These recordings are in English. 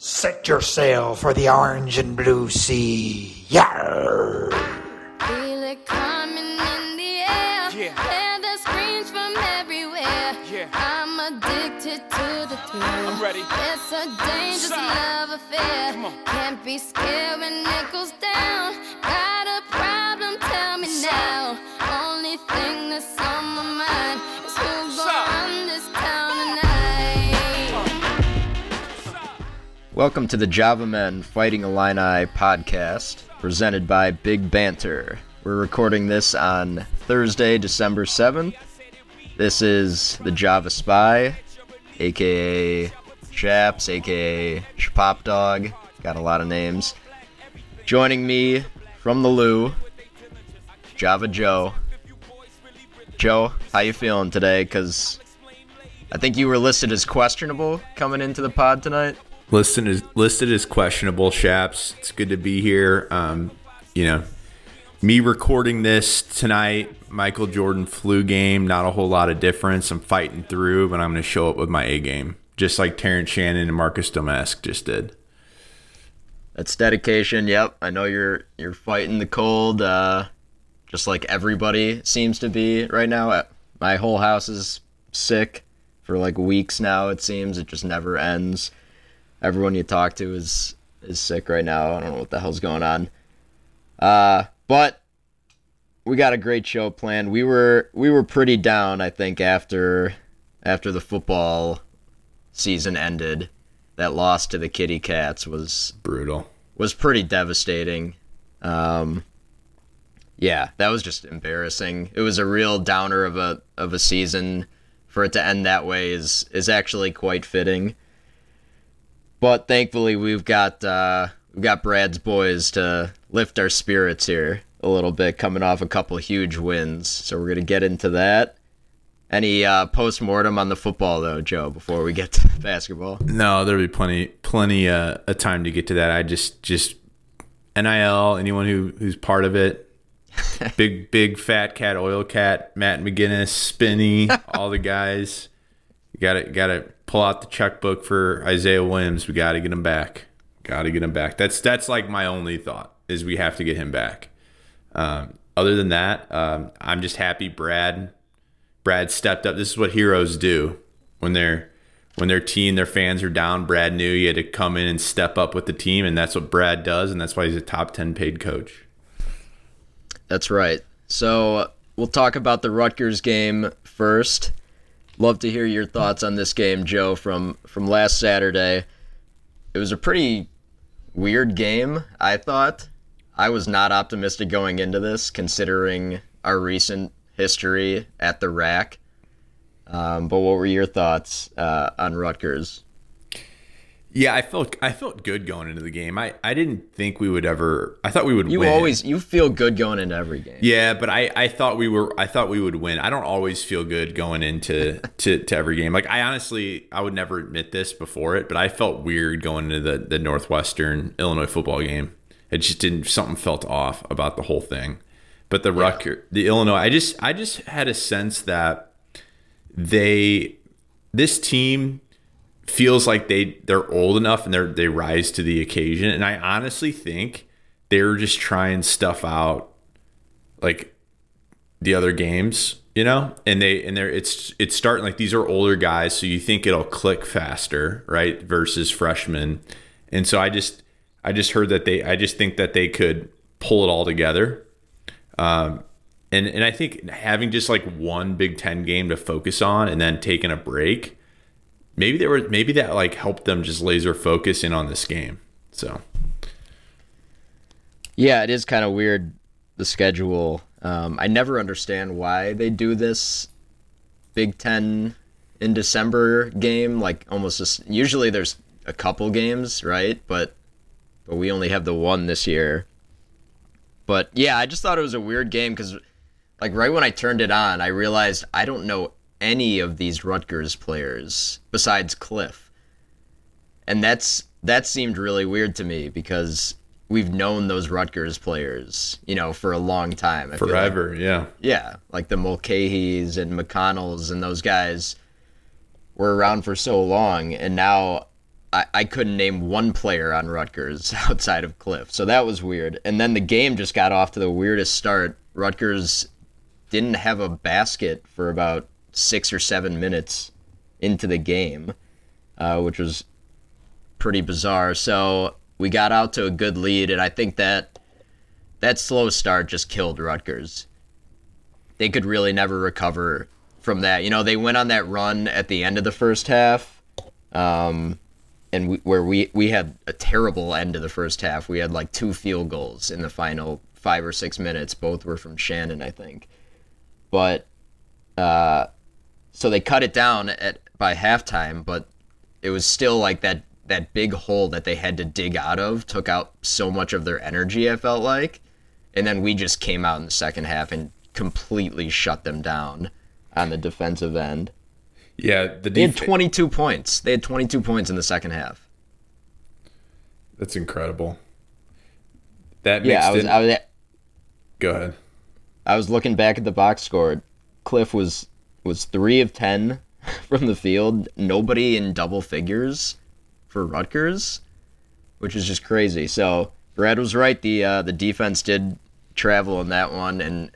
Set your sail for the orange and blue sea. Yarr! Feel it coming in the air. Yeah. Hear the screams from everywhere. Yeah. I'm addicted to the thrill. I'm ready. It's a dangerous Son. love affair. Come on. Can't be scared when it goes down. Got a problem? Tell me Son. now. Only thing that's on my mind Welcome to the Java Men Fighting Illini podcast, presented by Big Banter. We're recording this on Thursday, December 7th. This is the Java Spy, aka Chaps, aka Shpop Dog. Got a lot of names. Joining me from the Lou, Java Joe. Joe, how you feeling today? Because I think you were listed as questionable coming into the pod tonight. Listed as listed as questionable. Shaps, it's good to be here. Um, you know, me recording this tonight. Michael Jordan flu game. Not a whole lot of difference. I'm fighting through, but I'm going to show up with my A game, just like Terrence Shannon and Marcus Domask just did. That's dedication. Yep, I know you're you're fighting the cold, uh, just like everybody seems to be right now. Uh, My whole house is sick for like weeks now. It seems it just never ends. Everyone you talk to is is sick right now. I don't know what the hell's going on. Uh, but we got a great show planned. We were we were pretty down, I think, after after the football season ended. That loss to the Kitty Cats was Brutal. was pretty devastating. Um, yeah, that was just embarrassing. It was a real downer of a of a season. For it to end that way is is actually quite fitting. But thankfully, we've got uh, we've got Brad's boys to lift our spirits here a little bit, coming off a couple huge wins. So we're gonna get into that. Any uh, post mortem on the football though, Joe? Before we get to basketball. No, there'll be plenty plenty uh, of time to get to that. I just just NIL. Anyone who who's part of it. big big fat cat oil cat Matt McGinnis Spinny all the guys. Got it. got to pull out the checkbook for Isaiah Williams. We got to get him back. Got to get him back. That's that's like my only thought is we have to get him back. Um, other than that, um, I'm just happy Brad Brad stepped up. This is what heroes do when they're when their team, their fans are down. Brad knew he had to come in and step up with the team, and that's what Brad does, and that's why he's a top ten paid coach. That's right. So we'll talk about the Rutgers game first. Love to hear your thoughts on this game, Joe, from from last Saturday. It was a pretty weird game, I thought. I was not optimistic going into this, considering our recent history at the rack. Um, but what were your thoughts uh, on Rutgers? Yeah, I felt I felt good going into the game. I, I didn't think we would ever. I thought we would. Win. You win. always you feel good going into every game. Yeah, but I, I thought we were I thought we would win. I don't always feel good going into to, to every game. Like I honestly I would never admit this before it, but I felt weird going into the, the Northwestern Illinois football game. It just didn't something felt off about the whole thing. But the Rutgers the Illinois I just I just had a sense that they this team feels like they they're old enough and they're they rise to the occasion. And I honestly think they're just trying stuff out like the other games, you know, and they and they're it's it's starting like these are older guys, so you think it'll click faster, right? Versus freshmen, and so I just I just heard that they I just think that they could pull it all together, um, and and I think having just like one Big Ten game to focus on and then taking a break, maybe there were maybe that like helped them just laser focus in on this game. So Yeah, it is kind of weird the schedule. Um, I never understand why they do this Big Ten in December game. Like almost just, usually there's a couple games, right? But but we only have the one this year. But yeah, I just thought it was a weird game because like right when I turned it on, I realized I don't know any of these Rutgers players besides Cliff and that's that seemed really weird to me because we've known those Rutgers players, you know, for a long time. I feel like. forever, yeah. yeah, like the Mulcahy's and McConnells and those guys were around for so long, and now I, I couldn't name one player on Rutgers outside of Cliff. So that was weird. And then the game just got off to the weirdest start. Rutgers didn't have a basket for about six or seven minutes into the game, uh, which was pretty bizarre. So we got out to a good lead, and I think that that slow start just killed Rutgers. They could really never recover from that. You know, they went on that run at the end of the first half, um, and we, where we we had a terrible end of the first half. We had like two field goals in the final five or six minutes. Both were from Shannon, I think. But uh, so they cut it down at by halftime, but it was still like that that big hole that they had to dig out of took out so much of their energy. I felt like, and then we just came out in the second half and completely shut them down on the defensive end. Yeah, the They had 22 points. They had 22 points in the second half. That's incredible. That Yeah, I was in. I was Go ahead. I was looking back at the box score. Cliff was was three of ten from the field. Nobody in double figures for Rutgers, which is just crazy. So Brad was right. The uh, the defense did travel in that one, and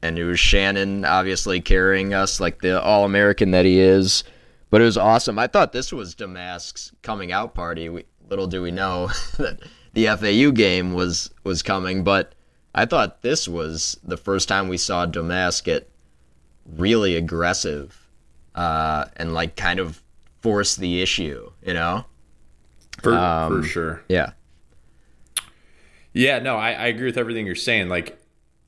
and it was Shannon obviously carrying us like the All American that he is. But it was awesome. I thought this was Domask's coming out party. We, little do we know that the FAU game was was coming, but I thought this was the first time we saw Domask get really aggressive uh, and like kind of force the issue. You know? For, Um, for sure. Yeah. Yeah, no, I, I agree with everything you're saying. Like,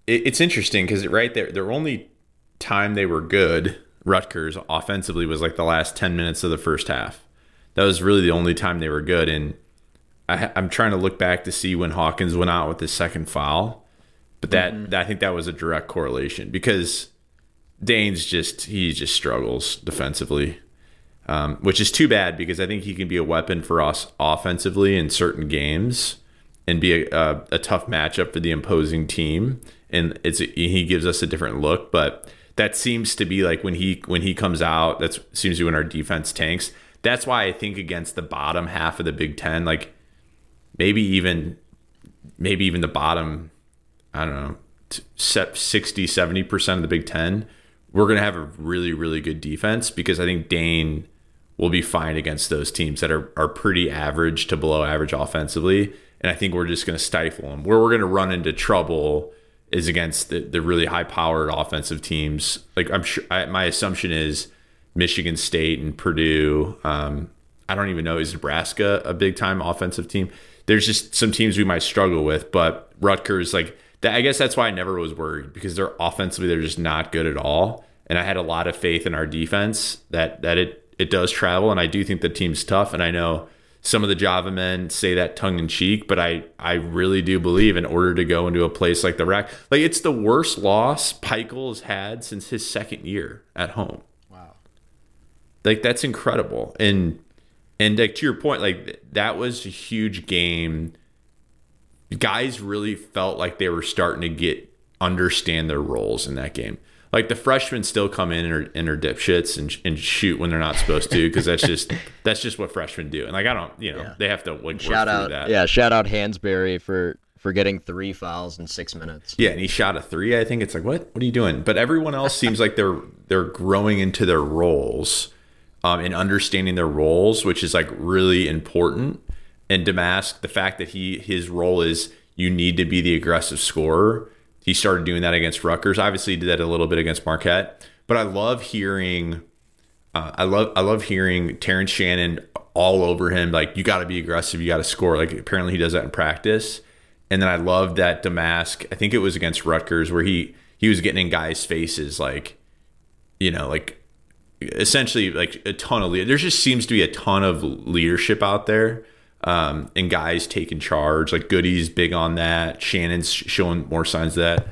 it, it's interesting because right there, their only time they were good, Rutgers offensively, was like the last ten minutes of the first half. That was really the only time they were good. And I, I'm trying to look back to see when Hawkins went out with his second foul, but that, that I think that was a direct correlation because Dain's just he just struggles defensively. Um, which is too bad because I think he can be a weapon for us offensively in certain games and be a, a, a tough matchup for the opposing team. And it's he gives us a different look, but that seems to be like when he when he comes out, that seems to be when our defense tanks. That's why I think against the bottom half of the Big Ten, like maybe even maybe even the bottom, I don't know, set 60, 70% of the Big Ten, we're going to have a really, really good defense because I think Dain will be fine against those teams that are, are pretty average to below average offensively. And I think we're just going to stifle them. Where we're going to run into trouble is against the, the really high powered offensive teams. Like I'm sure I, my assumption is Michigan State and Purdue. Um, I don't even know is Nebraska a big time offensive team. There's just some teams we might struggle with, but Rutgers like that. I guess that's why I never was worried because they're offensively they're just not good at all. And I had a lot of faith in our defense that that it it does travel, and I do think the team's tough. And I know some of the Java men say that tongue in cheek, but I I really do believe in order to go into a place like the rack, like it's the worst loss Pikiell has had since his second year at home. Wow. Like that's incredible. And and like to your point, like that was a huge game. Guys really felt like they were starting to get understand their roles in that game. Like the freshmen still come in and are, and are dipshits and, and shoot when they're not supposed to because that's just that's just what freshmen do. And like I don't, you know, Yeah. they have to like work Shout through out, that. yeah, shout out Hansberry for for getting three fouls in six minutes. Yeah, and he shot a three. I think it's like, what? What are you doing? But everyone else seems like they're they're growing into their roles, um, and understanding their roles, which is like really important. And Domask, the fact that he his role is you need to be the aggressive scorer. He started doing that against Rutgers. Obviously, he did that a little bit against Marquette. But I love hearing, uh, I love I love hearing Terrence Shannon all over him. Like you got to be aggressive, you got to score. Like apparently he does that in practice. And then I love that Domask. I think it was against Rutgers where he he was getting in guys' faces like, you know, like essentially like a ton of lead. There just seems to be a ton of leadership out there, um, and guys taking charge. Like Goody's big on that. Shannon's showing more signs of that.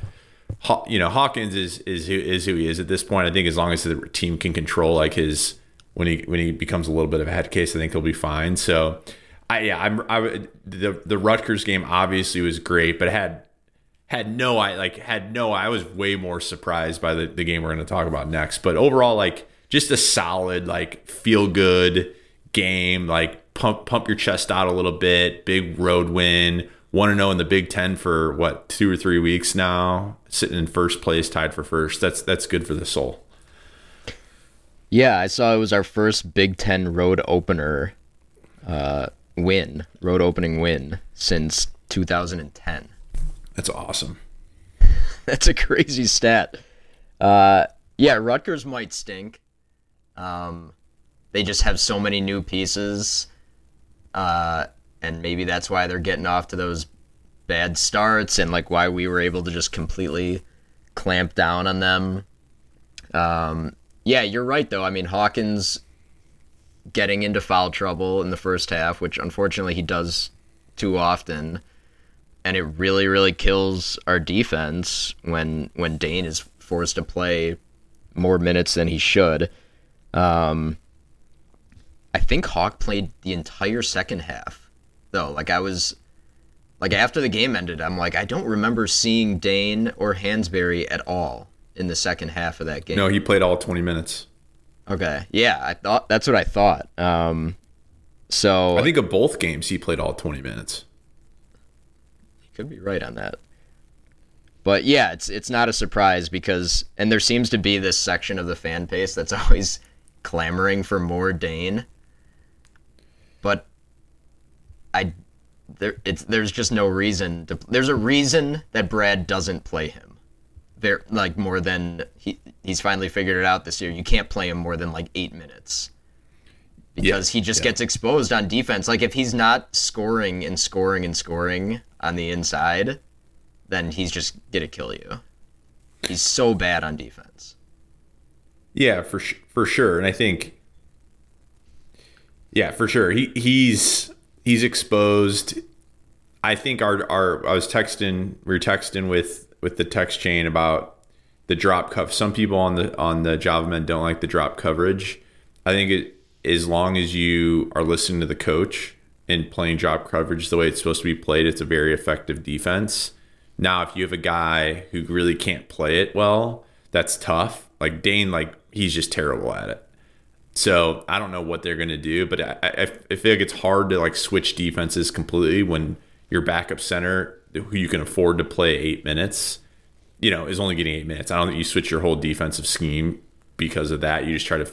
You know, Hawkins is is who is who he is at this point. I think as long as the team can control like his when he when he becomes a little bit of a head case, I think he'll be fine. So, I yeah, I'm I the the Rutgers game obviously was great, but had had no I like had no I was way more surprised by the, the game we're going to talk about next. But overall, like just a solid like feel good game, like pump pump your chest out a little bit. Big road win. Want to know in the Big Ten for what two or three weeks now, sitting in first place, tied for first. That's that's good for the soul. Yeah, I saw it was our first Big Ten road opener uh, win, road opening win since 2010. That's awesome. That's a crazy stat. Uh, yeah, Rutgers might stink. Um, they just have so many new pieces, uh, and maybe that's why they're getting off to those bad starts, and like why we were able to just completely clamp down on them. Um, yeah, you're right though. I mean, Hawkins getting into foul trouble in the first half, which unfortunately he does too often and it really really kills our defense when when Dain is forced to play more minutes than he should. Um, I think Hawk played the entire second half though. Like I was like after the game ended, I'm like I don't remember seeing Dain or Hansberry at all in the second half of that game. No, he played all 20 minutes. Okay, yeah, I thought that's what I thought. Um, so I think of both games he played all 20 minutes. You could be right on that. But yeah, it's it's not a surprise because and there seems to be this section of the fan base that's always clamoring for more Dain. But I there it's there's just no reason to there's a reason that Brad doesn't play him. There like more than he he's finally figured it out this year. You can't play him more than like 8 minutes. Because he just yeah. gets exposed on defense. Like if he's not scoring and scoring and scoring on the inside, then he's just gonna kill you. He's so bad on defense. Yeah, for for sure, and I think, yeah, for sure, he he's he's exposed. I think our our I was texting we were texting with with the text chain about the drop cuff. Some people on the on the Java men don't like the drop coverage. I think it as long as you are listening to the coach and playing drop coverage the way it's supposed to be played, it's a very effective defense. Now, if you have a guy who really can't play it well, that's tough. Like Dain, like he's just terrible at it. So I don't know what they're gonna do, but I, I, I feel like it's hard to like switch defenses completely when your backup center, who you can afford to play eight minutes, you know, is only getting eight minutes. I don't think you switch your whole defensive scheme because of that. You just try to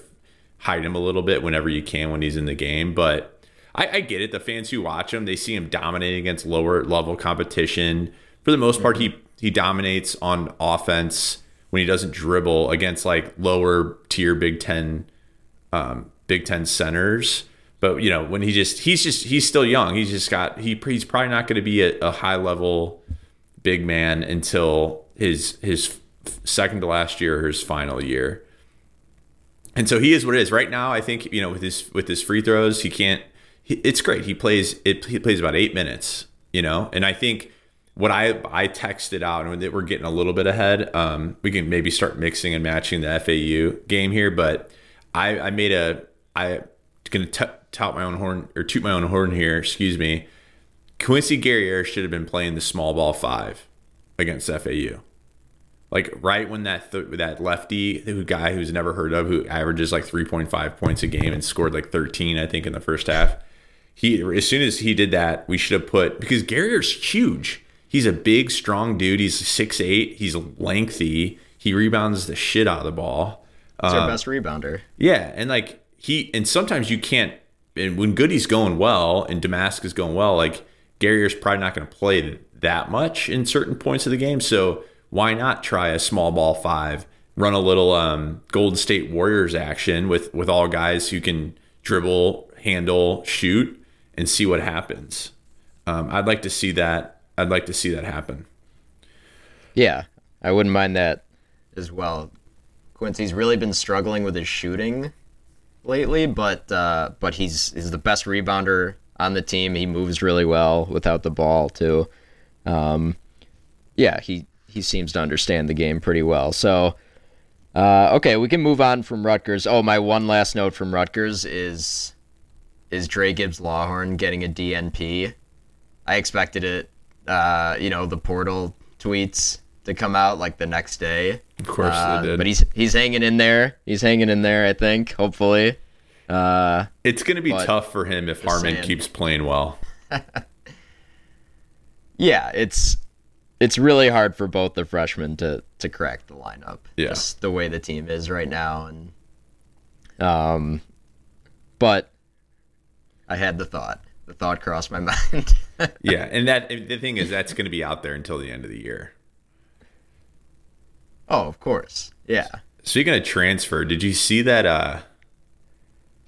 hide him a little bit whenever you can when he's in the game. But I, I get it. The fans who watch him, they see him dominating against lower level competition. For the most part, he he dominates on offense when he doesn't dribble against like lower tier Big Ten um, Big Ten centers. But you know when he just he's just he's still young. He's just got he he's probably not going to be a, a high level big man until his his second to last year or his final year. And so he is what it is right now. I think you know with his with his free throws, he can't. He, it's great. He plays it. He plays about eight minutes. You know, and I think what I I texted out and we're getting a little bit ahead. Um, we can maybe start mixing and matching the FAU game here, but I I made a I gonna t- tout my own horn or toot my own horn here. Excuse me. Quincy Guerrier should have been playing the small ball five against FAU. Like right when that th- that lefty who guy who's never heard of who averages like 3.5 points a game and scored like 13 I think in the first half. He as soon as he did that, we should have put because Guerrier's huge. He's a big, strong dude. He's 6'8". He's lengthy. He rebounds the shit out of the ball. He's our best rebounder. Yeah, and like he and sometimes you can't. And when Goody's going well and Domask is going well, like Guerrier's probably not going to play that much in certain points of the game. So why not try a small ball five, run a little um, Golden State Warriors action with with all guys who can dribble, handle, shoot, and see what happens. Um, I'd like to see that. I'd like to see that happen. Yeah, I wouldn't mind that as well. Quincy's really been struggling with his shooting lately, but uh, but he's he's the best rebounder on the team. He moves really well without the ball too. Um, yeah, he he seems to understand the game pretty well. So, uh, okay, we can move on from Rutgers. Oh, my one last note from Rutgers is is Dre Gibbs Lawhorn getting a DNP. I expected it. Uh, you know, the portal tweets to come out like the next day. Of course Uh, they did. But he's he's hanging in there. He's hanging in there. I think. Hopefully. Uh, It's going to be tough for him if Harmon saying. keeps playing well. yeah, it's it's really hard for both the freshmen to to crack the lineup. Yeah. Just the way the team is right now, and um, but I had the thought. The thought crossed my mind. Yeah, and that the thing is that's going to be out there until the end of the year. Oh, of course. Yeah. Speaking of transfer, did you see that uh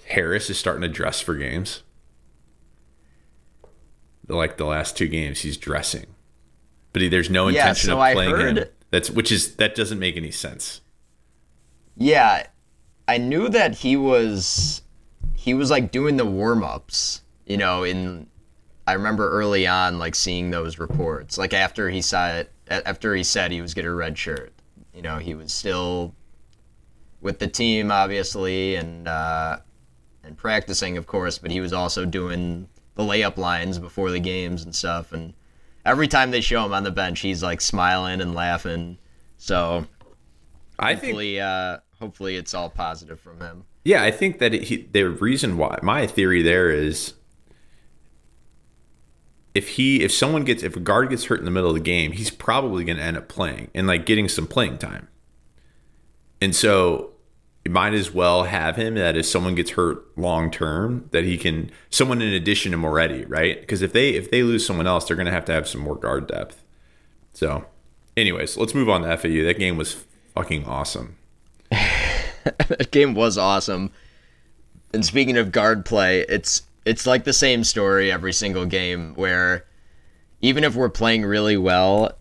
Harris is starting to dress for games? Like the last two games, he's dressing, but he, there's no Yeah, intention so of playing him. That's which is that doesn't make any sense. Yeah, I knew that he was he was like doing the warm ups. You know, in I remember early on like seeing those reports. Like after he said after he said he was getting a red shirt. You know, he was still with the team obviously and uh, and practicing of course, but he was also doing the layup lines before the games and stuff. And every time they show him on the bench, he's like smiling and laughing. So I think hopefully, uh, hopefully it's all positive from him. Yeah, I think that he, the reason why my theory there is if he if someone gets if a guard gets hurt in the middle of the game, he's probably going to end up playing and like getting some playing time. And so you might as well have him that if someone gets hurt long term that he can someone in addition to Moretti, right? Because if they if they lose someone else, they're going to have to have some more guard depth. So, anyways, let's move on to FAU. That game was fucking awesome. that game was awesome. And speaking of guard play, it's it's like the same story every single game where even if we're playing really well,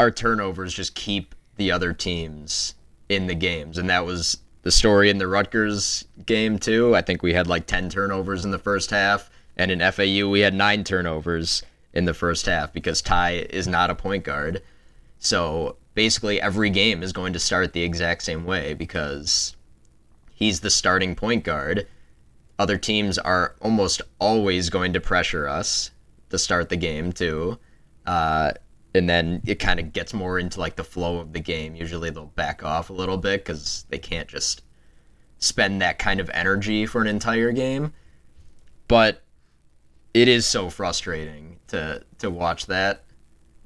our turnovers just keep the other teams in the games. And that was the story in the Rutgers game too. I think we had like 10 turnovers in the first half and in FAU we had 9 turnovers in the first half because Ty is not a point guard. So basically, every game is going to start the exact same way because he's the starting point guard. Other teams are almost always going to pressure us to start the game, too. Uh, and then it kind of gets more into like the flow of the game. Usually they'll back off a little bit because they can't just spend that kind of energy for an entire game. But it is so frustrating to to watch that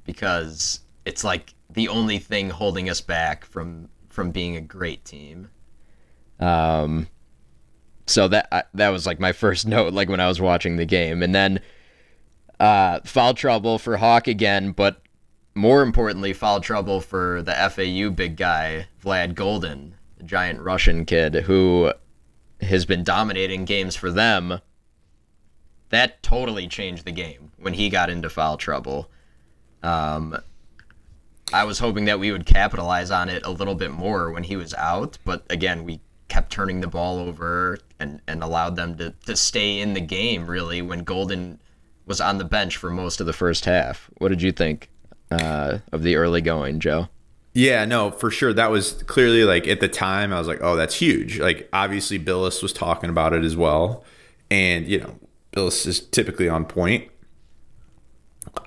because it's like the only thing holding us back from from being a great team. Um, so that I- that was like my first note, like when I was watching the game, and then uh, foul trouble for Hawk again, but more importantly, foul trouble for the FAU big guy Vlad Goldin, the giant Russian kid who has been dominating games for them. That totally changed the game when he got into foul trouble. Um, I was hoping that we would capitalize on it a little bit more when he was out, but again, we kept turning the ball over and, and allowed them to, to stay in the game really when Goldin was on the bench for most of the first half. What did you think uh, of the early going, Joe? Yeah, no, for sure. That was clearly like at the time, I was like, oh, that's huge. Like, obviously, Billis was talking about it as well. And, you know, Billis is typically on point.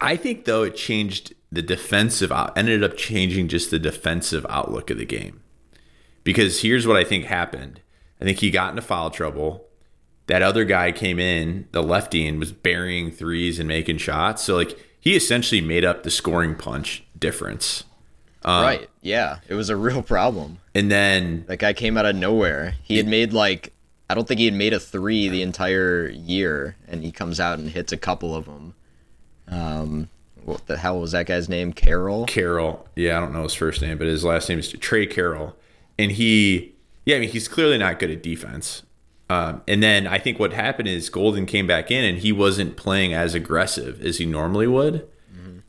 I think, though, it changed the defensive, out- ended up changing just the defensive outlook of the game. Because here's what I think happened I think he got into foul trouble. That other guy came in, the lefty, and was burying threes and making shots. So, like, he essentially made up the scoring punch difference. right. Yeah. It was a real problem. And then That guy came out of nowhere. He had made like I don't think he had made a three the entire year, and he comes out and hits a couple of them. Um, what the hell was that guy's name? Carroll. Carroll. Yeah, I don't know his first name, but his last name is Tre Carroll. And he, yeah, I mean, he's clearly not good at defense. Um, and then I think what happened is Goldin came back in and he wasn't playing as aggressive as he normally would.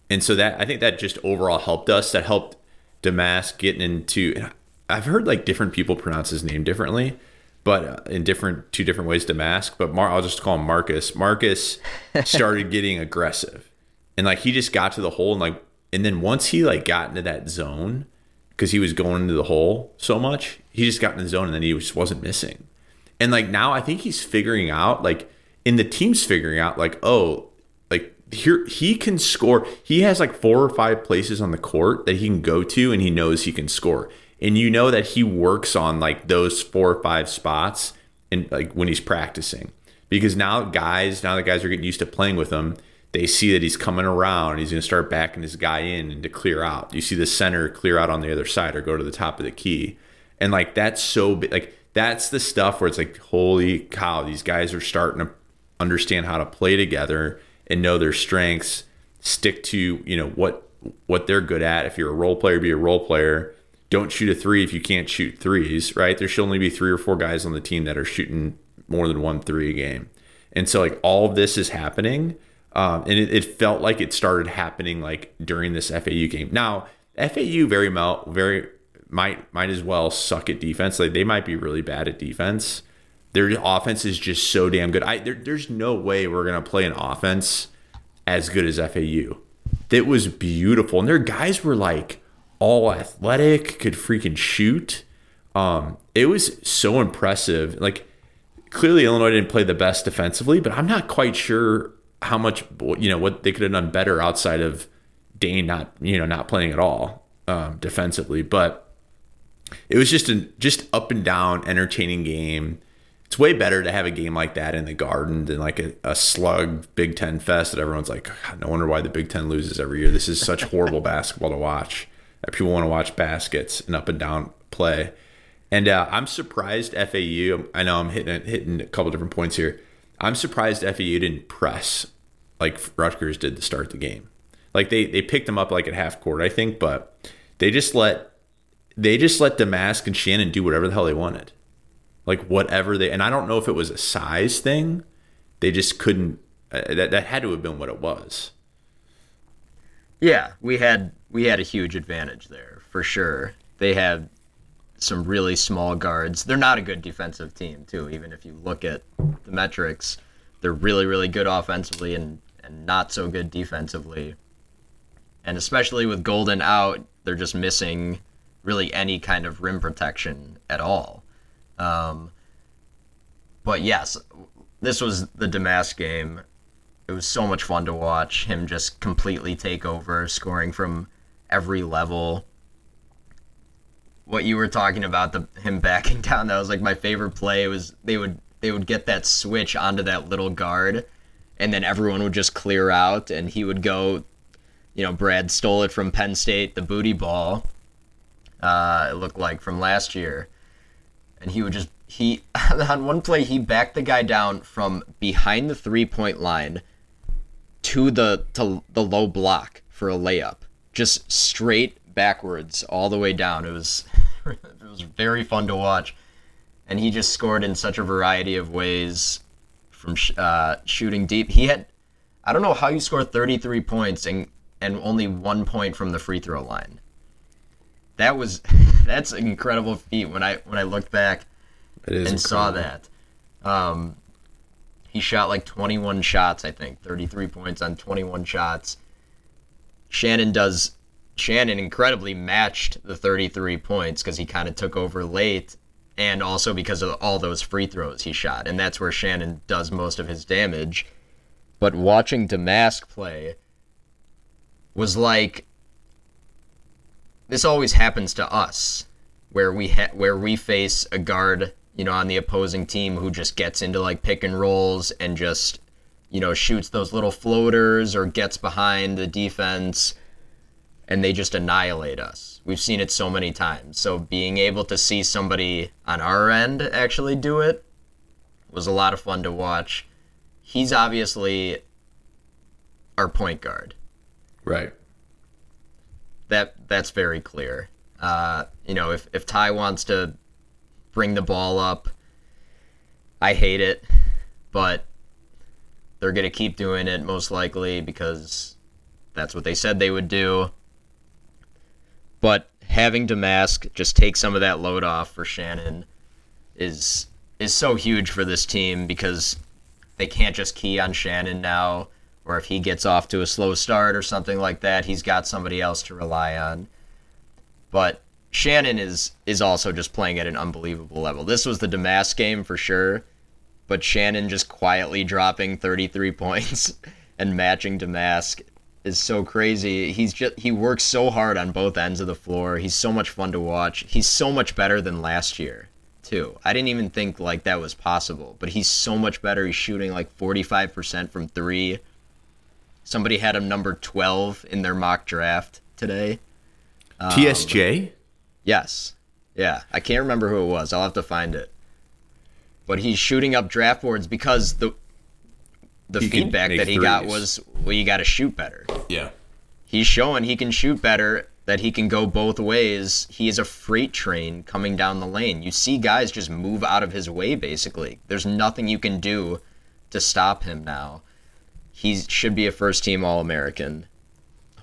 And so that I think that just overall helped us. That helped Domask getting into. and I've heard like different people pronounce his name differently, but uh, in different two different ways. Domask, but Mar- I'll just call him Marcus. Marcus started getting aggressive, and like he just got to the hole and like, and then once he like got into that zone, because he was going into the hole so much, he just got in the zone and then he just wasn't missing. And like now, I think he's figuring out like, in the team's figuring out like, oh, like here he can score. He has like four or five places on the court that he can go to, and he knows he can score. And you know that he works on like those four or five spots and like when he's practicing. Because now guys, now the guys are getting used to playing with him. They see that he's coming around. He's going to start backing his guy in and to clear out. You see the center clear out on the other side or go to the top of the key, and like that's so big. Like that's the stuff where it's like, holy cow, these guys are starting to understand how to play together and know their strengths. Stick to you know what what they're good at. If you're a role player, be a role player. Don't shoot a three if you can't shoot threes, right? There should only be three or four guys on the team that are shooting more than one three a game. And so, like, all of this is happening. Um, and it, it, felt like it started happening like during this FAU game. Now, FAU very well, very might might as well suck at defense. Like they might be really bad at defense. Their offense is just so damn good. I there, there's no way we're gonna play an offense as good as FAU. It was beautiful, and their guys were like all athletic, could freaking shoot. Um, it was so impressive. Like clearly, Illinois didn't play the best defensively, but I'm not quite sure how much you know what they could have done better outside of Dain not you know not playing at all um, defensively. But it was just a just up and down entertaining game it's way better to have a game like that in the garden than like a, a slug Big Ten fest that everyone's like, no wonder why the Big Ten loses every year. This is such horrible basketball to watch. That people want to watch baskets and up and down play. And uh, I'm surprised FAU. I know I'm hitting hitting a couple different points here. I'm surprised FAU didn't press like Rutgers did to start the game. Like they they picked them up like at half court, I think, but they just let they just let Domask and Shannon do whatever the hell they wanted like whatever they and I don't know if it was a size thing. They just couldn't. Uh, that that had to have been what it was. Yeah, we had we had a huge advantage there for sure. They had some really small guards. They're not a good defensive team too. Even if you look at the metrics, they're really really good offensively and and not so good defensively. And especially with Goldin out, they're just missing really any kind of rim protection at all. Um, but yes, this was the Domask game. It was so much fun to watch him just completely take over, scoring from every level. What you were talking about, the him backing down, that was like my favorite play. Was they would they would get that switch onto that little guard, and then everyone would just clear out, and he would go. You know, Brad stole it from Penn State, the booty ball. Uh, it looked like from last year and he would just he on one play he backed the guy down from behind the three point line to the to the low block for a layup, just straight backwards all the way down. It was it was very fun to watch, and he just scored in such a variety of ways from uh, shooting deep. He had I don't know how you score 33 points and and only one point from the free throw line that was that's an incredible feat when I when I looked back and incredible. saw that. Um, he shot like 21 shots, I think, 33 points on 21 shots. Shannon does Shannon incredibly matched the 33 points because he kind of took over late and also because of all those free throws he shot. And that's where Shannon does most of his damage. But watching Domask play was like this always happens to us where we ha- where we face a guard you know on the opposing team who just gets into like pick and rolls and just you know shoots those little floaters or gets behind the defense and they just annihilate us. We've seen it so many times. So being able to see somebody on our end actually do it was a lot of fun to watch. He's obviously our point guard. Right. That that's very clear. Uh, you know, if if Ty wants to bring the ball up, I hate it, but they're gonna keep doing it most likely because that's what they said they would do. But having Domask just take some of that load off for Shannon is is so huge for this team because they can't just key on Shannon now or if he gets off to a slow start or something like that, he's got somebody else to rely on. But Shannon is is also just playing at an unbelievable level. This was the Domask game for sure, but Shannon just quietly dropping 33 points and matching Domask is so crazy. He's just he works so hard on both ends of the floor. He's so much fun to watch. He's so much better than last year, too. I didn't even think like that was possible, but he's so much better. He's shooting like 45% from 3. Somebody had him number 12 in their mock draft today. Um, TSJ. Yes. Yeah, I can't remember who it was. I'll have to find it. But he's shooting up draft boards because the the He feedback that he got was well you got to shoot better. Yeah. He's showing he can shoot better, that he can go both ways. He is a freight train coming down the lane. You see guys just move out of his way basically. There's nothing you can do to stop him now. He should be a first team All-American.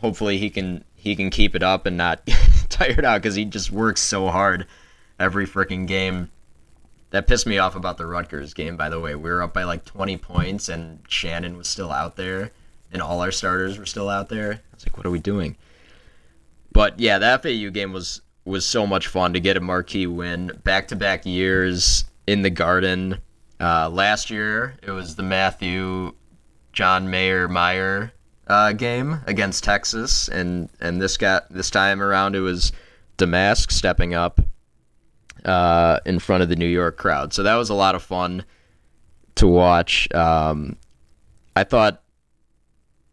Hopefully he can he can keep it up and not get tired out cuz he just works so hard every freaking game. That pissed me off about the Rutgers game, by the way. We were up by like 20 points, and Shannon was still out there, and all our starters were still out there. I was like, what are we doing? But yeah, the FAU game was was so much fun to get a marquee win, back to back years in the Garden. Uh, last year it was the Matthew John Mayer Meyer uh, game against Texas, and and this got this time around it was Domask stepping up uh, in front of the New York crowd. So that was a lot of fun to watch. Um, I thought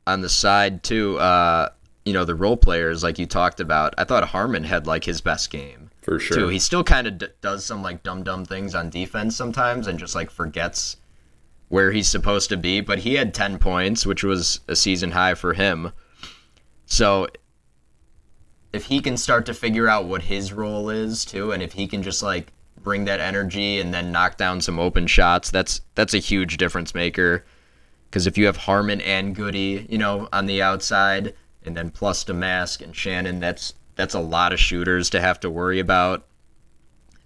on the side too, uh, you know, the role players like you talked about. I thought Harmon had like his best game For sure. too. He still kind of d- does some like dumb dumb things on defense sometimes, and just like forgets where he's supposed to be. But he had ten points, which was a season high for him. So if he can start to figure out what his role is too, and if he can just like bring that energy and then knock down some open shots, that's that's a huge difference maker. Because if you have Harmon and Goody, you know, on the outside, and then plus Domask and Shannon, that's that's a lot of shooters to have to worry about.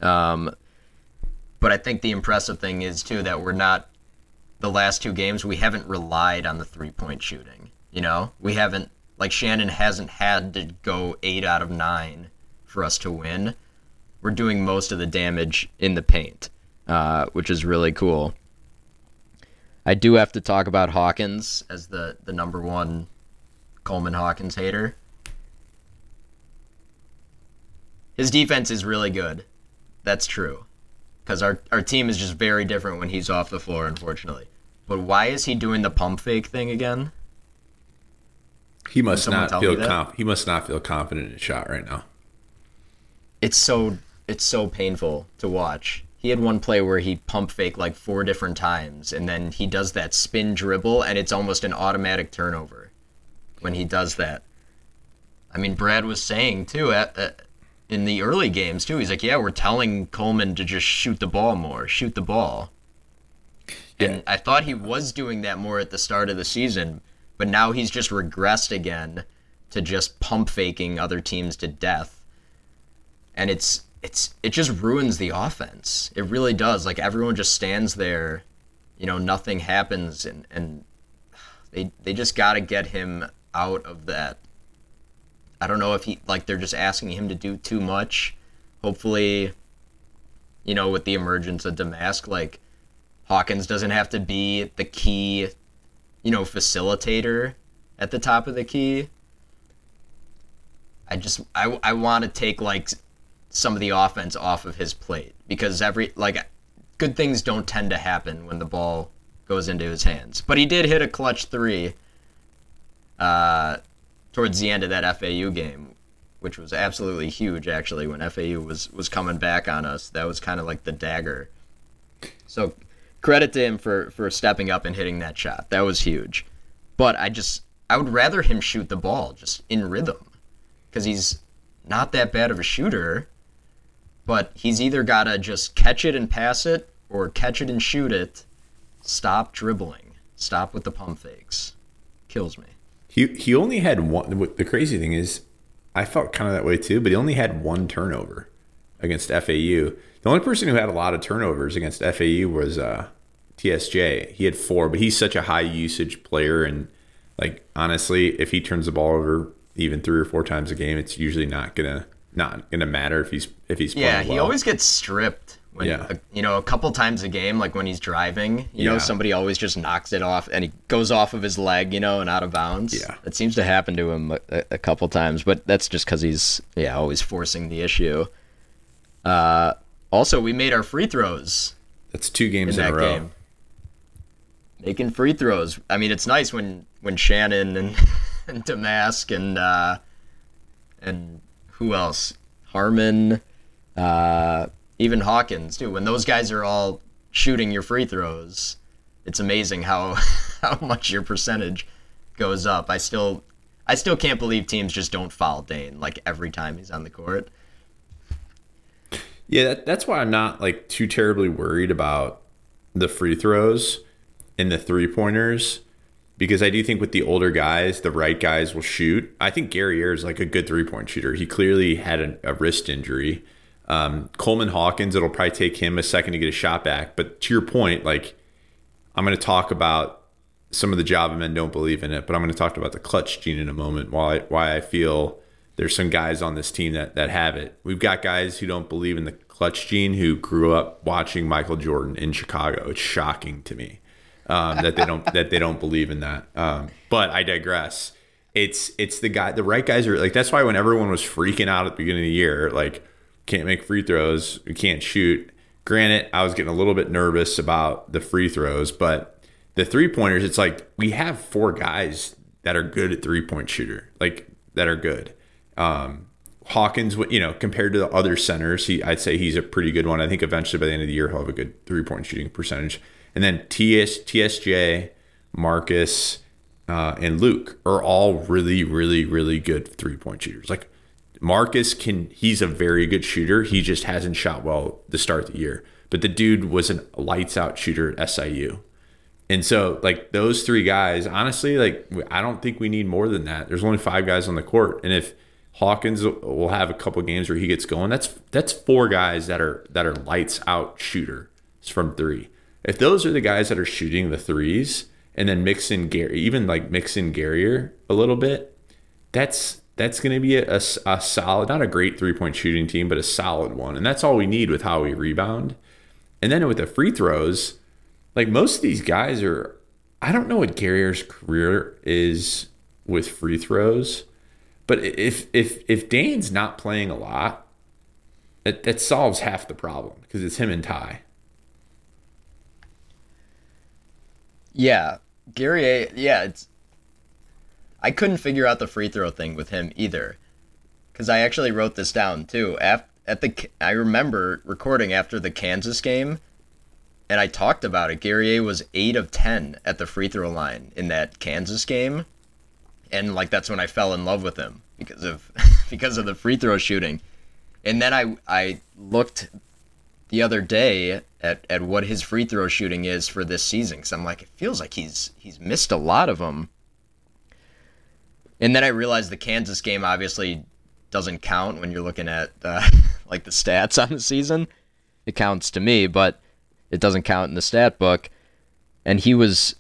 Um, but I think the impressive thing is too that we're not the last two games we haven't relied on the three point shooting. You know, we haven't like Shannon hasn't had to go eight out of nine for us to win. We're doing most of the damage in the paint, uh, which is really cool. I do have to talk about Hawkins as the, the number one Coleman Hawkins hater. His defense is really good. That's true. Because our, our team is just very different when he's off the floor, unfortunately. But why is he doing the pump fake thing again? He must not feel he must not feel confident in shot right now. It's so it's so painful to watch. He had one play where he pump fake like four different times, and then he does that spin dribble, and it's almost an automatic turnover when he does that. I mean, Brad was saying too at, at in the early games too. He's like, "Yeah, we're telling Coleman to just shoot the ball more, shoot the ball." And I thought he was doing that more at the start of the season, but now he's just regressed again to just pump faking other teams to death. And it's it's it just ruins the offense. It really does. Like everyone just stands there, you know, nothing happens and and they they just got to get him out of that. I don't know if he like they're just asking him to do too much. Hopefully, you know, with the emergence of Domask, like Hawkins doesn't have to be the key, you know, facilitator at the top of the key. I just I I want to take like some of the offense off of his plate because every like good things don't tend to happen when the ball goes into his hands. But he did hit a clutch 3 uh towards the end of that FAU game, which was absolutely huge actually when FAU was was coming back on us. That was kind of like the dagger. So credit to him for for stepping up and hitting that shot. That was huge. But I just I would rather him shoot the ball just in rhythm cuz he's not that bad of a shooter, but he's either got to just catch it and pass it or catch it and shoot it. Stop dribbling. Stop with the pump fakes. Kills me. He he only had one. The crazy thing is, I felt kind of that way too. But he only had one turnover against FAU. The only person who had a lot of turnovers against FAU was uh, TSJ. He had four, but he's such a high usage player, and like honestly, if he turns the ball over even three or four times a game, it's usually not gonna not gonna matter if he's if he's playing. Yeah, he well. always gets stripped. When, Yeah. uh, you know, a couple times a game, like when he's driving, you know, somebody always just knocks it off and he goes off of his leg, you know, and out of bounds. Yeah. It seems to happen to him a, a couple times, but that's just because he's, yeah, always forcing the issue. Uh, Also, we made our free throws That's two games in, that a row. game. Making free throws. I mean, it's nice when when Shannon and, and Domask and uh, and who else? Harmon, uh, even Hawkins too. When those guys are all shooting your free throws, it's amazing how how much your percentage goes up. I still I still can't believe teams just don't foul Dain like every time he's on the court. Yeah, that, that's why I'm not like too terribly worried about the free throws and the three pointers because I do think with the older guys, the right guys will shoot. I think Guerrier is like a good three point shooter. He clearly had a, a wrist injury. Um, Coleman Hawkins, it'll probably take him a second to get a shot back. But to your point, like I'm going to talk about some of the Java men don't believe in it, but I'm going to talk about the clutch gene in a moment. Why why I feel there's some guys on this team that that have it. We've got guys who don't believe in the clutch gene who grew up watching Michael Jordan in Chicago. It's shocking to me um, that they don't that they don't believe in that. Um, but I digress. It's it's the guy the right guys are like that's why when everyone was freaking out at the beginning of the year, like can't make free throws, we can't shoot. Granted, I was getting a little bit nervous about the free throws, but the three pointers, it's like we have four guys that are good at three point shooter, like that are good. Um, Hawkins, you know, compared to the other centers, he I'd say he's a pretty good one. I think eventually by the end of the year he'll have a good three point shooting percentage. And then TS, TSJ, Marcus, uh, and Luke are all really, really, really good three point shooters. Like Marcus can, he's a very good shooter. He just hasn't shot well to start of the year. But the dude was a lights out shooter at SIU. And so, like those three guys, honestly, like I don't think we need more than that. There's only five guys on the court, and if Hawkins will have a couple games where he gets going, that's that's four guys that are that are lights out shooters from three. If those are the guys that are shooting the threes, and then mix in Gary, even like mix in Guerrier a little bit, that's that's going to be a, a, a solid, not a great three point shooting team, but a solid one, and that's all we need with how we rebound. And then with the free throws like most of these guys are I don't know what Guerrier's career is with free throws, but if if if Dain's not playing a lot, that, that solves half the problem because it's him and Ty. Yeah, Gary. Yeah, it's. I couldn't figure out the free throw thing with him either, because I actually wrote this down too. At, at the, I remember recording after the Kansas game, and I talked about it. Gary was eight of ten at the free throw line in that Kansas game, and like that's when I fell in love with him because of because of the free throw shooting. And then I I looked the other day at, at what his free throw shooting is for this season because I'm like it feels like he's he's missed a lot of them. And then I realized the Kansas game obviously doesn't count when you're looking at uh, like the stats on the season. It counts to me, but it doesn't count in the stat book. And he was,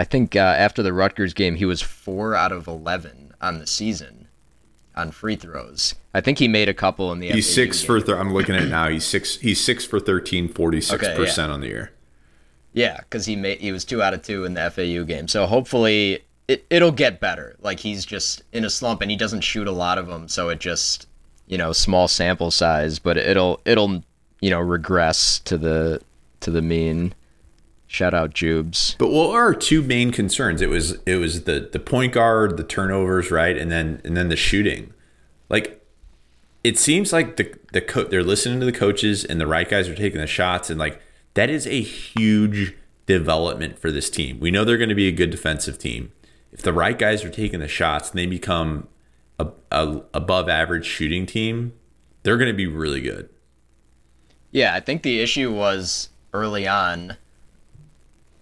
I think, uh, after the Rutgers game, he was four out of eleven on the season on free throws. I think he made a couple in the. He's FAU six game. for. Th- I'm looking at it now. He's six. He's six for 13, 46 Okay, percent on the year. Yeah, because he made he was two out of two in the FAU game. So hopefully it it'll get better. Like he's just in a slump and he doesn't shoot a lot of them, so it just you know small sample size, but it'll it'll you know regress to the to the mean. Shout out Jubes. But what are our two main concerns? It was it was the the point guard, the turnovers, right, and then and then the shooting. Like it seems like the the co- they're listening to the coaches and the right guys are taking the shots and like that is a huge development for this team. We know they're going to be a good defensive team. If the right guys are taking the shots and they become a, a above average shooting team, they're going to be really good. Yeah, I think the issue was early on.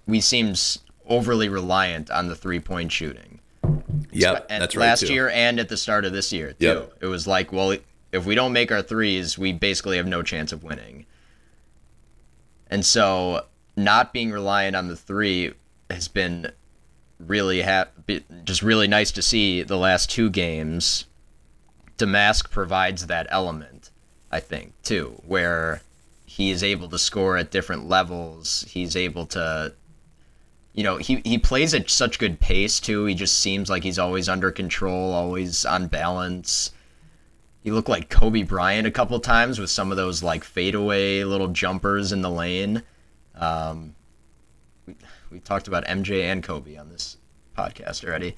We seemed overly reliant on the three point shooting. Yeah, And that's right. Last too. year and at the start of this year too. Yep. It was like, well, if we don't make our threes, we basically have no chance of winning. And so, not being reliant on the three has been really ha- just really nice to see the last two games. Domask provides that element, I think, too, where he is able to score at different levels. He's able to you know, he, he plays at such good pace too. He just seems like he's always under control, always on balance. he looked like Kobe Bryant a couple times with some of those like fadeaway little jumpers in the lane. Um, we, we talked about MJ and Kobe on this podcast already.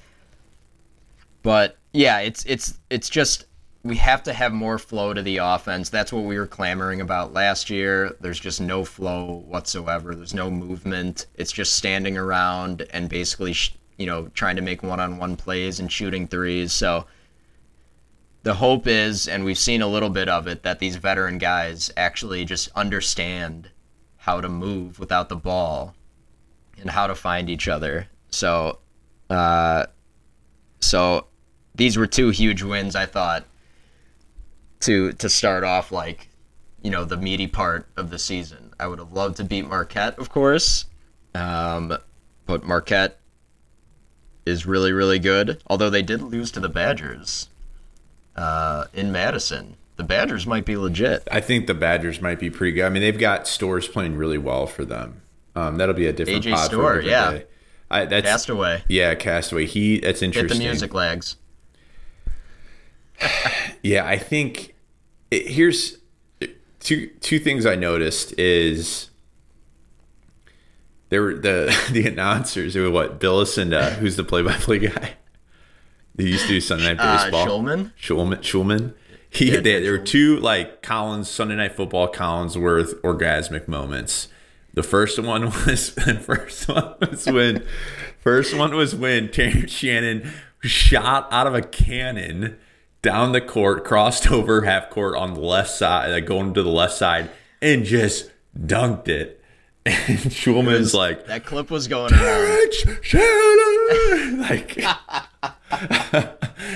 But yeah, it's it's it's just we have to have more flow to the offense. That's what we were clamoring about last year. There's just no flow whatsoever. There's no movement. It's just standing around and basically, you know, trying to make one-on-one plays and shooting threes. So the hope is, and we've seen a little bit of it, that these veteran guys actually just understand how to move without the ball and how to find each other. So, uh, so these were two huge wins. I thought to to start off like you know the meaty part of the season. I would have loved to beat Marquette, of course, um, but Marquette is really really good. Although they did lose to the Badgers uh, in Madison, the Badgers might be legit. I think the Badgers might be pretty good. I mean, they've got Storr's playing really well for them. Um, that'll be a different AJ pod for a Storr, different yeah. day. I, that's Castaway, yeah, Castaway. He that's hit interesting. the music lags. Yeah, I think it, here's two two things I noticed is there were the the announcers who were what Bilas and uh, who's the play by play guy. They used to do Sunday Night Uh, Baseball. Shulman? Shulman. Shulman. He, Yeah, they, there were two like Collins Sunday Night Football Collinsworth orgasmic moments. The first one was the first one was when first one was when Terrence Shannon shot out of a cannon down the court, crossed over half court on the left side, like going to the left side, and just dunked it. And Shulman's like, That clip was going around. Like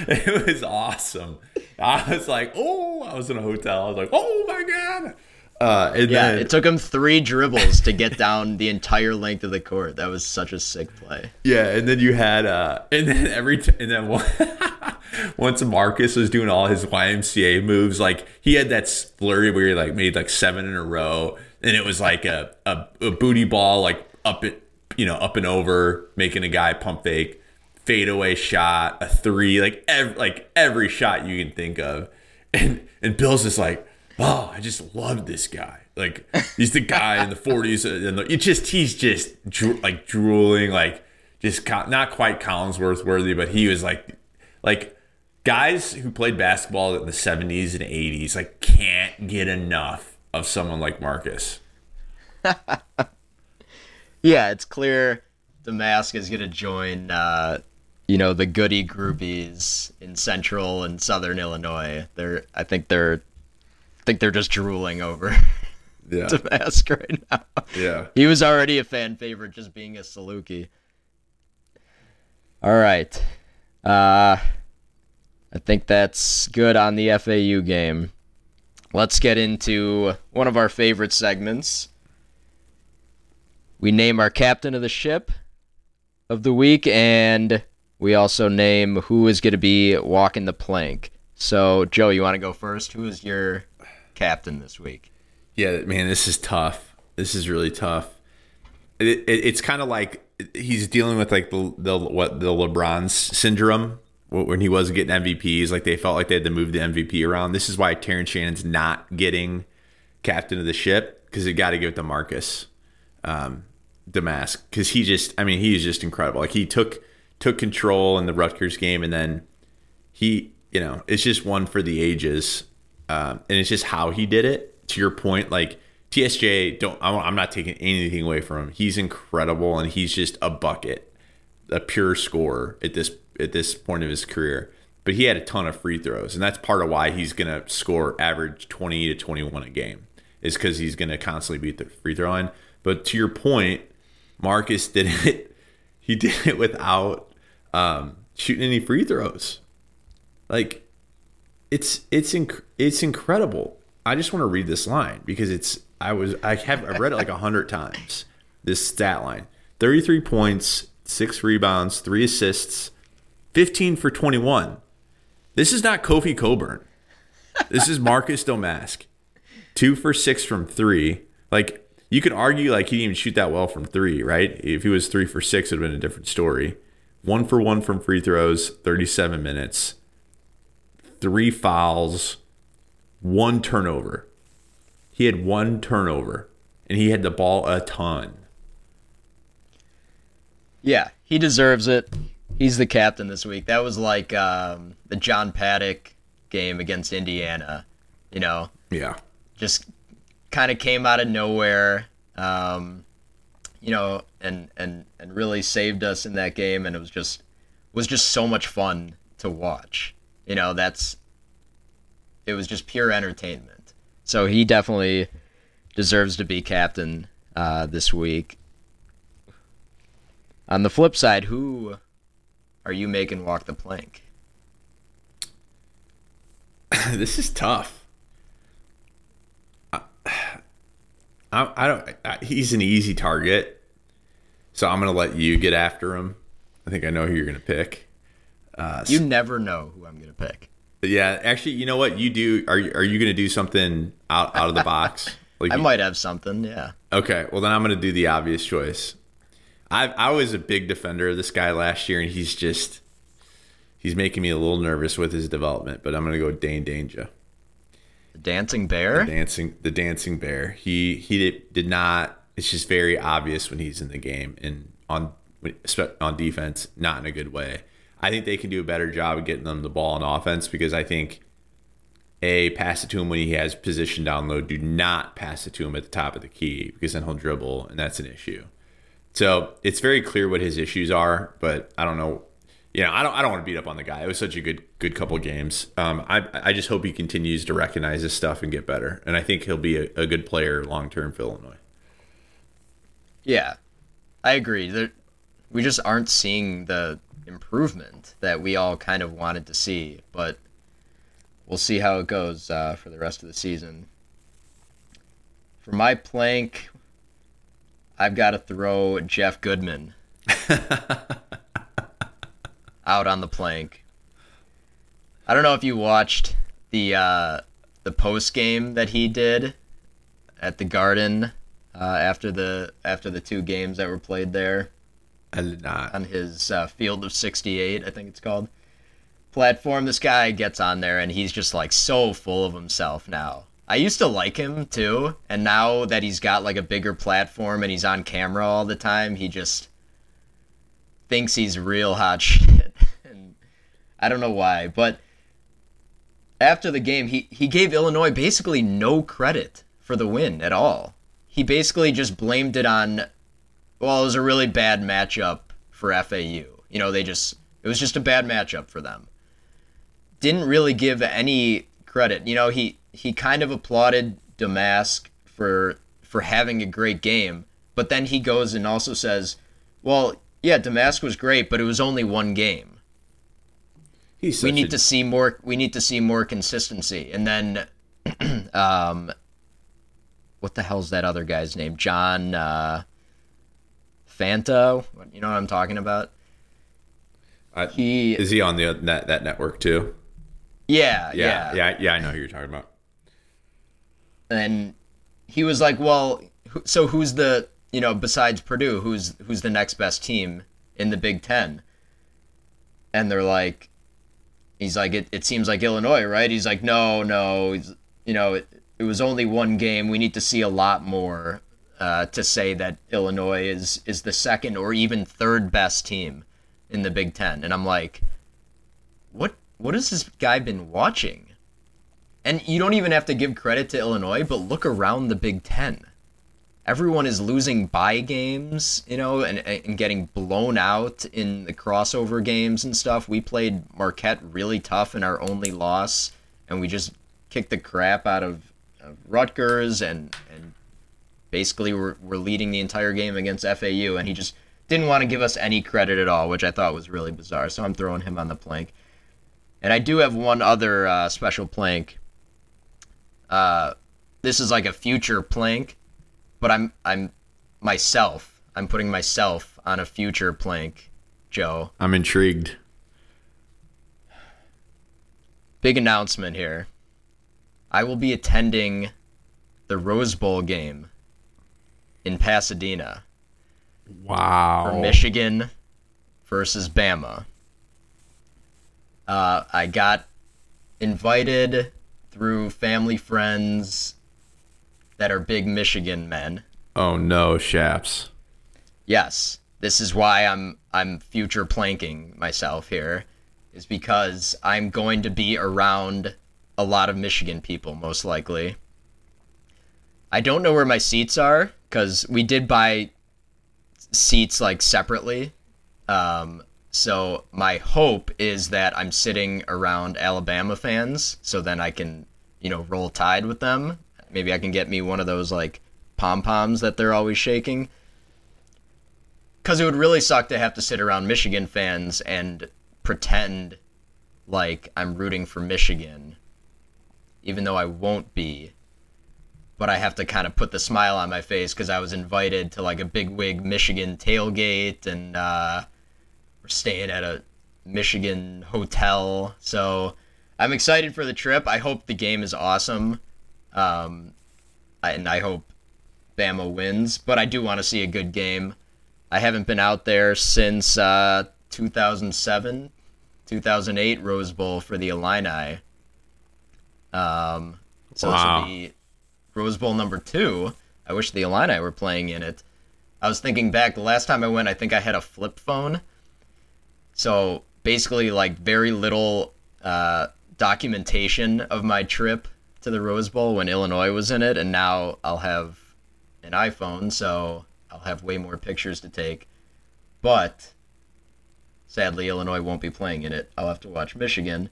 it was awesome. I was like, oh, I was in a hotel. I was like, oh my god. Uh, and Yeah, then it took him three dribbles to get down the entire length of the court. That was such a sick play. yeah, and then you had uh, and then every t- and then one, once Marcus was doing all his YMCA moves, like he had that flurry where he like made like seven in a row, and it was like a a, a booty ball like up it, you know, up and over, making a guy pump fake, fadeaway shot, a three, like every like every shot you can think of, and and Bill's just like, oh, I just love this guy. Like he's the guy in the 40s, and the, it just he's just dro- like drooling, like just co- not quite Collinsworth worthy, but he was like like guys who played basketball in the 70s and 80s like can't get enough of someone like Marcus. Yeah, it's clear Domask is gonna join uh you know, the goody groupies in central and southern Illinois. They're I think they're think they're just drooling over Yeah. Domask right now. Yeah. He was already a fan favorite just being a Saluki. All right. Uh I think that's good on the FAU game. Let's get into one of our favorite segments. We name our captain of the ship of the week and we also name who is going to be walking the plank. So, Joe, you want to go first? Who is your captain this week? Yeah, man, this is tough. This is really tough. It, it, it's kind of like he's dealing with like the the what the LeBron syndrome when he was getting MVPs. Like they felt like they had to move the MVP around. This is why Terrence Shannon's not getting captain of the ship because they got to give it to Marcus um, Domask because he just, I mean, he's just incredible. Like he took took control in the Rutgers game and then he, you know, it's just one for the ages, um, and it's just how he did it. To your point, like TSJ, don't I'm not taking anything away from him. He's incredible, and he's just a bucket, a pure scorer at this at this point of his career. But he had a ton of free throws, and that's part of why he's gonna score average 20 to 21 a game, is because he's gonna constantly beat the free throw line. But to your point, Marcus did it. He did it without um, shooting any free throws. Like it's it's inc- it's incredible. I just want to read this line because it's I was I have I've read it like a hundred times. This stat line: thirty three points, six rebounds, three assists, fifteen for twenty one. This is not Kofi Cockburn. This is Marcus Domask. Two for six from three. Like you could argue like he didn't even shoot that well from three, right? If he was three for six, it would have been a different story. One for one from free throws, 37 minutes. Three fouls, one turnover. He had one turnover, and he had the ball a ton. Yeah, he deserves it. He's the captain this week. That was like um, the John Paddock game against Indiana. You know, Yeah. just kind of came out of nowhere. Um, you know, and and and really saved us in that game, and it was just was just so much fun to watch. You know, that's it was just pure entertainment. So he definitely deserves to be captain uh, this week. On the flip side, who are you making walk the plank? this is tough. I, I, I don't. I, he's an easy target, so I'm gonna let you get after him. I think I know who you're gonna pick. You never know who I'm gonna pick. Yeah, actually, you know what you do? Are you, are you gonna do something out out of the box? Like I you- might have something, yeah. Okay, well then I'm gonna do the obvious choice. I I was a big defender of this guy last year, and he's just he's making me a little nervous with his development. But I'm gonna go Dain Dainja. The Dancing Bear. dancing the dancing bear he he did, did not it's just very obvious when he's in the game and on on defense not in a good way i think they can do a better job of getting them the ball on offense because i think a pass it to him when he has position down low do not pass it to him at the top of the key because then he'll dribble and that's an issue so it's very clear what his issues are but i don't know you know, I don't I don't want to beat up on the guy. It was such a good good couple games. Um, I I just hope he continues to recognize his stuff and get better. And I think he'll be a, a good player long term for Illinois. Yeah, I agree. There, we just aren't seeing the improvement that we all kind of wanted to see, but we'll see how it goes uh, for the rest of the season. For my plank, I've got to throw Jeff Goodman out on the plank. I don't know if you watched the uh, the post game that he did at the Garden uh, after the after the two games that were played there I did not. on his uh, field of 68 i think it's called. Platform this guy gets on there and he's just like so full of himself now. I used to like him too. And now that he's got like a bigger platform and he's on camera all the time he just thinks he's real hot shit. And i don't know why but after the game he, he gave illinois basically no credit for the win at all. He basically just blamed it on well, it was a really bad matchup for FAU. You know, they just it was just a bad matchup for them. Didn't really give any credit. You know, he he kind of applauded Domask for for having a great game, but then he goes and also says, "Well, yeah, Domask was great, but it was only one game. We need a- to see more. We need to see more consistency." And then, um, what the hell's that other guy's name? John. Uh, Fanta, you know what I'm talking about? I- He, Is he on the that that network too? yeah, Yeah, yeah, yeah, yeah. I know who you're talking about. And he was like, "Well, so who's the, you know, besides Purdue, who's who's the next best team in the Big Ten? And they're like, he's like, it, it seems like Illinois, right? He's like, no, no, he's, you know, it, it was only one game. We need to see a lot more uh, to say that Illinois is is the second or even third best team in the Big Ten. And I'm like, what what has this guy been watching? And you don't even have to give credit to Illinois, but look around the Big Ten. Everyone is losing by games, you know, and, and getting blown out in the crossover games and stuff. We played Marquette really tough in our only loss, and we just kicked the crap out of, of Rutgers, and and basically we're, we're leading the entire game against FAU, and he just didn't want to give us any credit at all, which I thought was really bizarre. So I'm throwing him on the plank. And I do have one other uh, special plank. Uh, this is like a future plank, but I'm I'm myself. I'm putting myself on a future plank, Joe. I'm intrigued. Big announcement here. I will be attending the Rose Bowl game in Pasadena Wow. for Michigan versus Bama. Uh, I got invited through family friends that are big Michigan men. Oh no, Shaps. Yes, this is why I'm I'm future planking myself here, is because I'm going to be around a lot of Michigan people most likely. I don't know where my seats are because we did buy seats like separately. Um, so my hope is that I'm sitting around Alabama fans, so then I can, you know, roll tide with them. Maybe I can get me one of those like pom poms that they're always shaking. Because it would really suck to have to sit around Michigan fans and pretend like I'm rooting for Michigan, even though I won't be. But I have to kind of put the smile on my face because I was invited to like a big wig Michigan tailgate and uh, we're staying at a Michigan hotel. So I'm excited for the trip. I hope the game is awesome. Um, and I hope Bama wins, but I do want to see a good game. I haven't been out there since uh, 2007, 2008 Rose Bowl for the Illini. Um, so Wow. this will be Rose Bowl number two. I wish the Illini were playing in it. I was thinking back the last time I went, I think I had a flip phone. So basically, like very little uh, documentation of my trip to the Rose Bowl when Illinois was in it, and now I'll have an iPhone, so I'll have way more pictures to take. But sadly, Illinois won't be playing in it. I'll have to watch Michigan.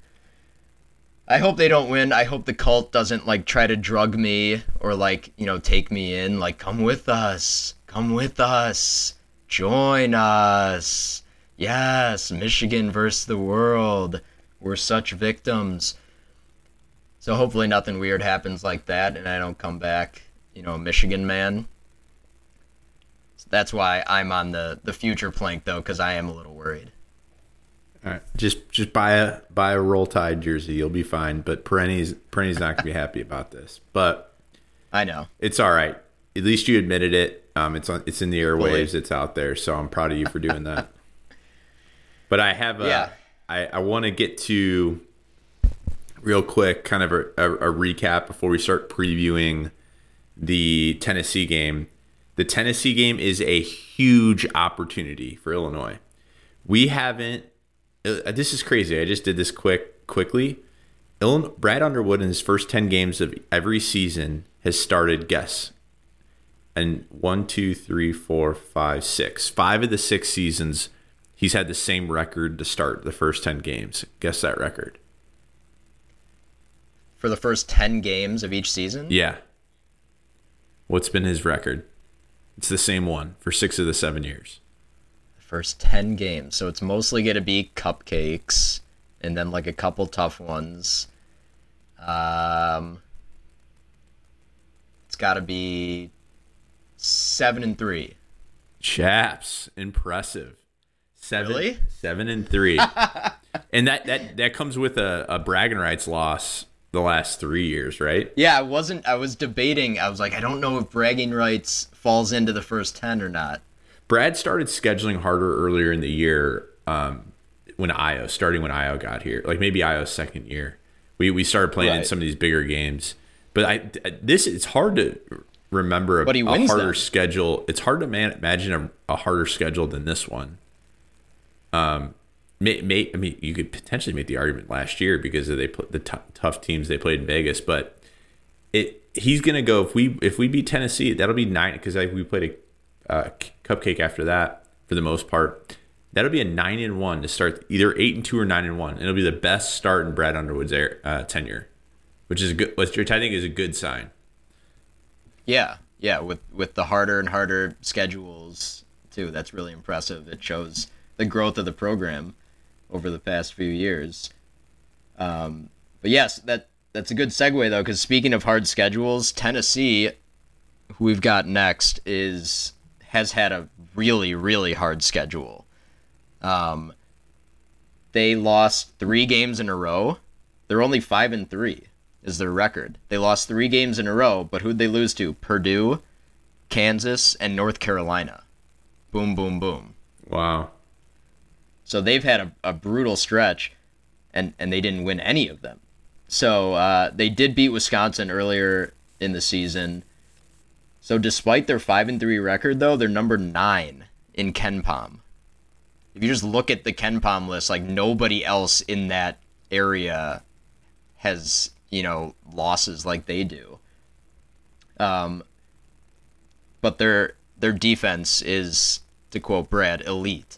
I hope they don't win. I hope the cult doesn't like try to drug me or like, you know, take me in like come with us. Come with us. Join us. Yes, Michigan versus the world. We're such victims. So hopefully nothing weird happens like that and I don't come back, you know, Michigan man. So that's why I'm on the the future plank though cuz I am a little worried. All right, just just buy a buy a Roll Tide jersey. You'll be fine. But Perenni's Perenni's not gonna be happy about this. But I know. it's all right. At least you admitted it. Um, it's on. It's in the airwaves. It's out there. So I'm proud of you for doing that. but I have a. Yeah. I I want to get to real quick, kind of a, a, a recap before we start previewing the Tennessee game. The Tennessee game is a huge opportunity for Illinois. We haven't. Uh, this is crazy. I just did this quick quickly. Illinois, Brad Underwood in his first ten games of every season has started guess. And one, two, three, four, five, six. Five of the six seasons, he's had the same record to start the first ten games. Guess that record. For the first 10 games of each season? Yeah. What's been his record? It's the same one for six of the seven years. First 10 games. So it's mostly going to be cupcakes and then like a couple tough ones. Um It's got to be 7 and 3. Chaps, impressive. Seven, Really? seven and three, and that that that comes with a, a bragging rights loss the last three years, right? Yeah, I wasn't I was debating. I was like I don't know if bragging rights falls into the first 10 or not. Brad started scheduling harder earlier in the year um, when Ayo, starting when Ayo got here, like maybe Ayo's second year. We we started playing in some of these bigger games, but I this it's hard to remember a, But he a wins harder them. schedule. It's hard to man, imagine a, a harder schedule than this one. Um, may, may, I mean, you could potentially make the argument last year because of they put the t- tough teams they played in Vegas, but it he's gonna go if we if we beat Tennessee, that'll be nine because we played a uh, cupcake after that for the most part. That'll be a nine and one to start either eight and two or nine and one. It'll be the best start in Brad Underwood's air, uh, tenure, which is a good, which I think is a good sign. Yeah, yeah, with with the harder and harder schedules too. That's really impressive. It shows the growth of the program over the past few years. Um, but yes, that that's a good segue though, because speaking of hard schedules, Tennessee, who we've got next, is has had a really really hard schedule. Um, they lost three games in a row. They're only five and three is their record. They lost three games in a row, but who'd they lose to? Purdue, Kansas, and North Carolina. Boom, boom, boom. Wow. So they've had a, a brutal stretch, and, and they didn't win any of them. So uh, they did beat Wisconsin earlier in the season. So despite their five and three record, though, they're number nine in KenPom. If you just look at the KenPom list, like nobody else in that area has you know losses like they do. Um, but their their defense is, to quote Brad, elite.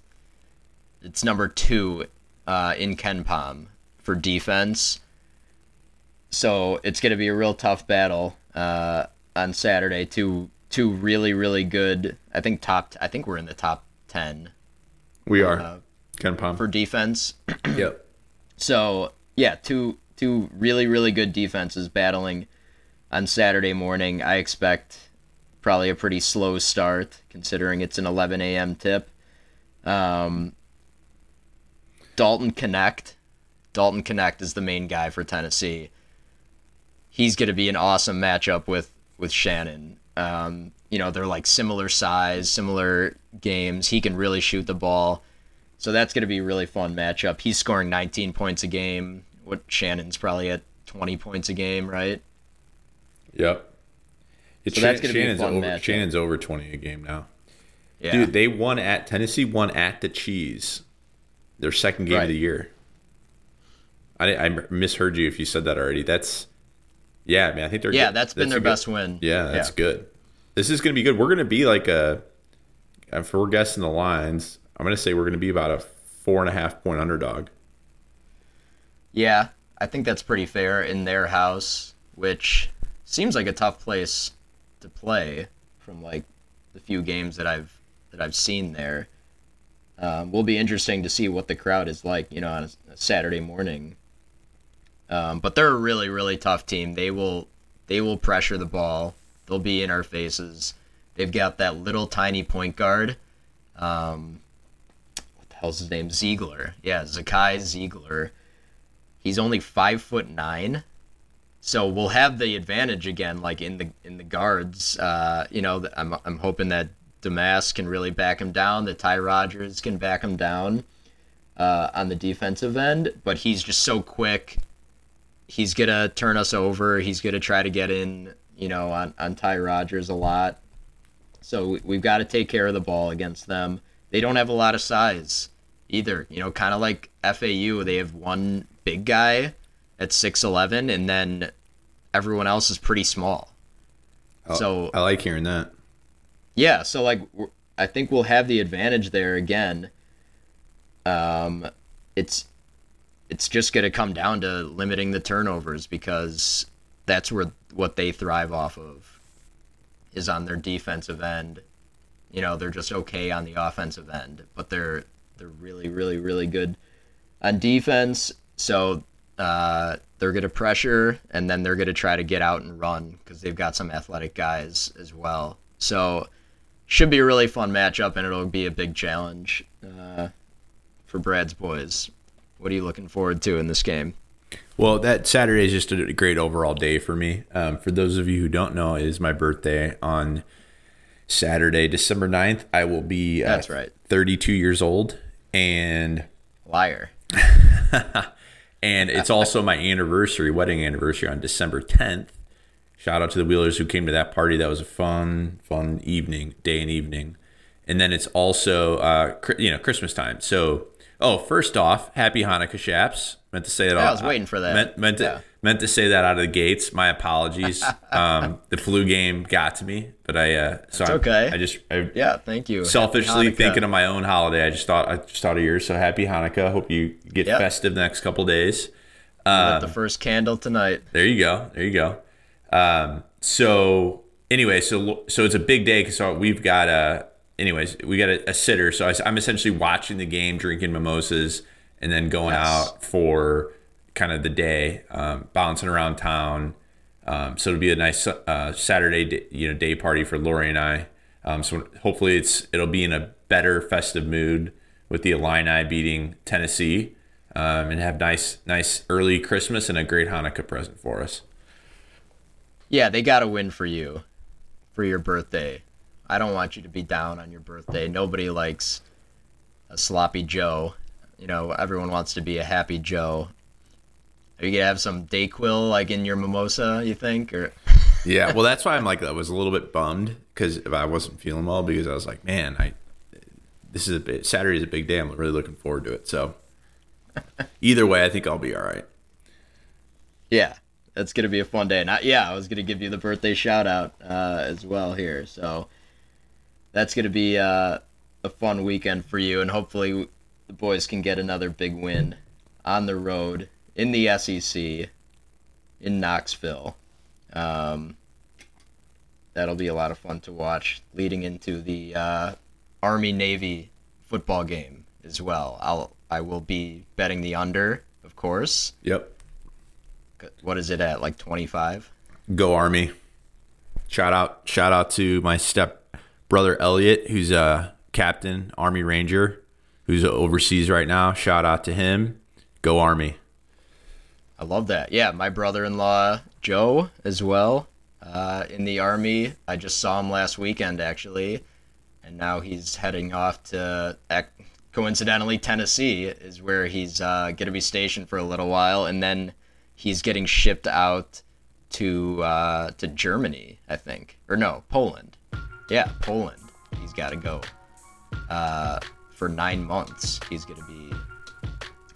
It's number two uh, in KenPom for defense. So it's going to be a real tough battle uh, on Saturday. Two two really really good. I think top. I think we're in the top ten We are. Uh, KenPom. for defense. yep. So yeah, two two really really good defenses battling on Saturday morning. I expect probably a pretty slow start considering it's an 11 a.m. tip. Um, Dalton Knecht, Dalton Knecht is the main guy for Tennessee. He's going to be an awesome matchup with with Shannon. Um, you know they're like similar size, similar games. He can really shoot the ball. So that's going to be a really fun matchup. He's scoring 19 points a game. What Shannon's probably at 20 points a game, right? Yep. It's So that's gonna be a Shannon's fun over, matchup. Shannon's over 20 a game now. Yeah. Dude, they won at Tennessee won at the Cheese, their second game Right. of the year. I, I misheard you if you said that already. That's yeah, man. I think they're yeah, good. that's been their good- best win. Yeah, that's good. This is going to be good. We're going to be like a if we're guessing the lines. I'm going to say we're going to be about a four and a half point underdog. Yeah, I think that's pretty fair in their house, which seems like a tough place to play from like the few games that I've that I've seen there. Um, will be interesting to see what the crowd is like, you know, on a, a Saturday morning. Um, but they're a really, really tough team. They will they will pressure the ball. They'll be in our faces. They've got that little tiny point guard. Um, what the hell's his name? Zeigler. Yeah, Zakai Zeigler. He's only five foot nine, so we'll have the advantage again, like in the in the guards. Uh, you know, I'm I'm hoping that Domask can really back him down. That Ty Rodgers can back him down uh, on the defensive end, but he's just so quick. He's gonna turn us over. He's gonna try to get in, you know, on on Ty Rodgers a lot. So we- we've got to take care of the ball against them. They don't have a lot of size either. You know, kind of like FAU, they have one big guy at 6'11, and then everyone else is pretty small. So I like hearing that. yeah, so like I think we'll have the advantage there again. Um, it's it's just going to come down to limiting the turnovers because that's where what they thrive off of is on their defensive end. You know, they're just okay on the offensive end, but they're they're really really really good on defense. So uh, they're going to pressure and then they're going to try to get out and run because they've got some athletic guys as well. So should be a really fun matchup and it'll be a big challenge uh, for Brad's boys. What are you looking forward to in this game? Well, that Saturday is just a great overall day for me. Um, for those of you who don't know, it is my birthday on Saturday, December 9th. I will be uh, That's right. 32 years old, and Liar. and it's also my anniversary, wedding anniversary on December 10th. Shout out to the Wheelers who came to that party. That was a fun, fun evening, day and evening. And then it's also, uh, you know, Christmas time. So, oh, first off, happy Hanukkah, Shaps. Meant to say that. Yeah, I all- was waiting for that. Meant, meant to Yeah. meant to say that out of the gates. My apologies. um, the flu game got to me, but I uh, so okay. I just I, Yeah, thank you. selfishly thinking of my own holiday. I just thought I just thought of yours. So happy Hanukkah. Hope you get Yep. festive the next couple days. Lit the first candle tonight. There you go. There you go. Um, so anyway, so so it's a big day because we've got a. Anyways, we got a, a sitter. So I, am essentially watching the game, drinking mimosas, and then going Yes. out for kind of the day, um, bouncing around town. Um, so it'll be a nice uh, Saturday, day, you know, day party for Lori and I. Um, so hopefully it's it'll be in a better festive mood with the Illini beating Tennessee, um, and have nice nice early Christmas and a great Hanukkah present for us. Yeah, they got a win for you for your birthday. I don't want you to be down on your birthday. Nobody likes a sloppy Joe. You know, everyone wants to be a happy Joe. Are you gonna have some Dayquil like in your mimosa? You think or? Yeah, well, that's why I'm like I was a little bit bummed because I wasn't feeling well because I was like, man, I this is a bit Saturday is a big day. I'm really looking forward to it. So either way, I think I'll be all right. Yeah, that's gonna be a fun day. Not yeah, I was gonna give you the birthday shout out uh, as well here. So that's gonna be uh, a fun weekend for you, and hopefully the boys can get another big win on the road in the SEC in Knoxville. Um, that'll be a lot of fun to watch leading into the uh, Army Navy football game as well. I'll I will be betting the under, of course. Yep. What is it at? Like twenty five. Go Army. Shout out shout out to my step brother Elliot, who's a captain, Army Ranger, who's overseas right now. Shout out to him. Go Army. I love that. Yeah, my brother-in-law Joe as well, uh, in the army. I just saw him last weekend actually, and now he's heading off to coincidentally Tennessee is where he's uh, going to be stationed for a little while, and then he's getting shipped out to uh, to Germany, I think, or no, Poland. Yeah, Poland. He's got to go uh, for nine months. He's going to be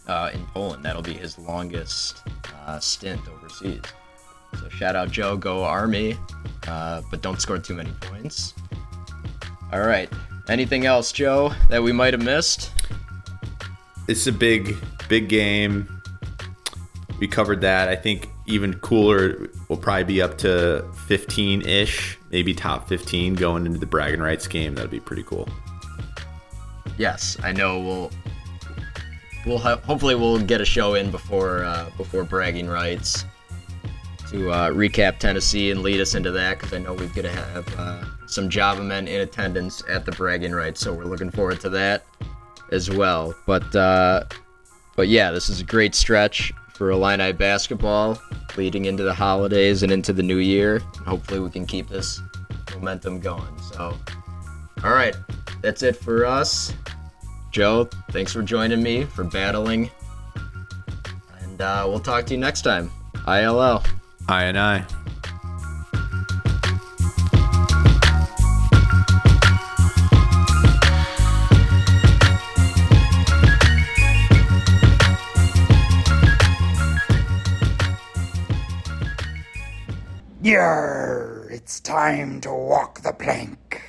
uh, in Poland. That'll be his longest uh, stint overseas. So shout out Joe, go Army, uh, but don't score too many points. All right. Anything else, Joe, that we might have missed? It's a big, big game. We covered that. I think even cooler will probably be up to 15 ish, maybe top 15 going into the bragging rights game. That'd be pretty cool. Yes, I know we'll we'll ha- hopefully we'll get a show in before uh, before bragging rights to uh, recap Tennessee and lead us into that because I know we're gonna have uh, some Java men in attendance at the bragging rights, so we're looking forward to that as well. But uh, but yeah, this is a great stretch for Illini basketball leading into the holidays and into the new year. Hopefully, we can keep this momentum going. So, all right, that's it for us. Joe, thanks for joining me for battling. And uh, we'll talk to you next time. ILL. I and I. Yar, it's time to walk the plank.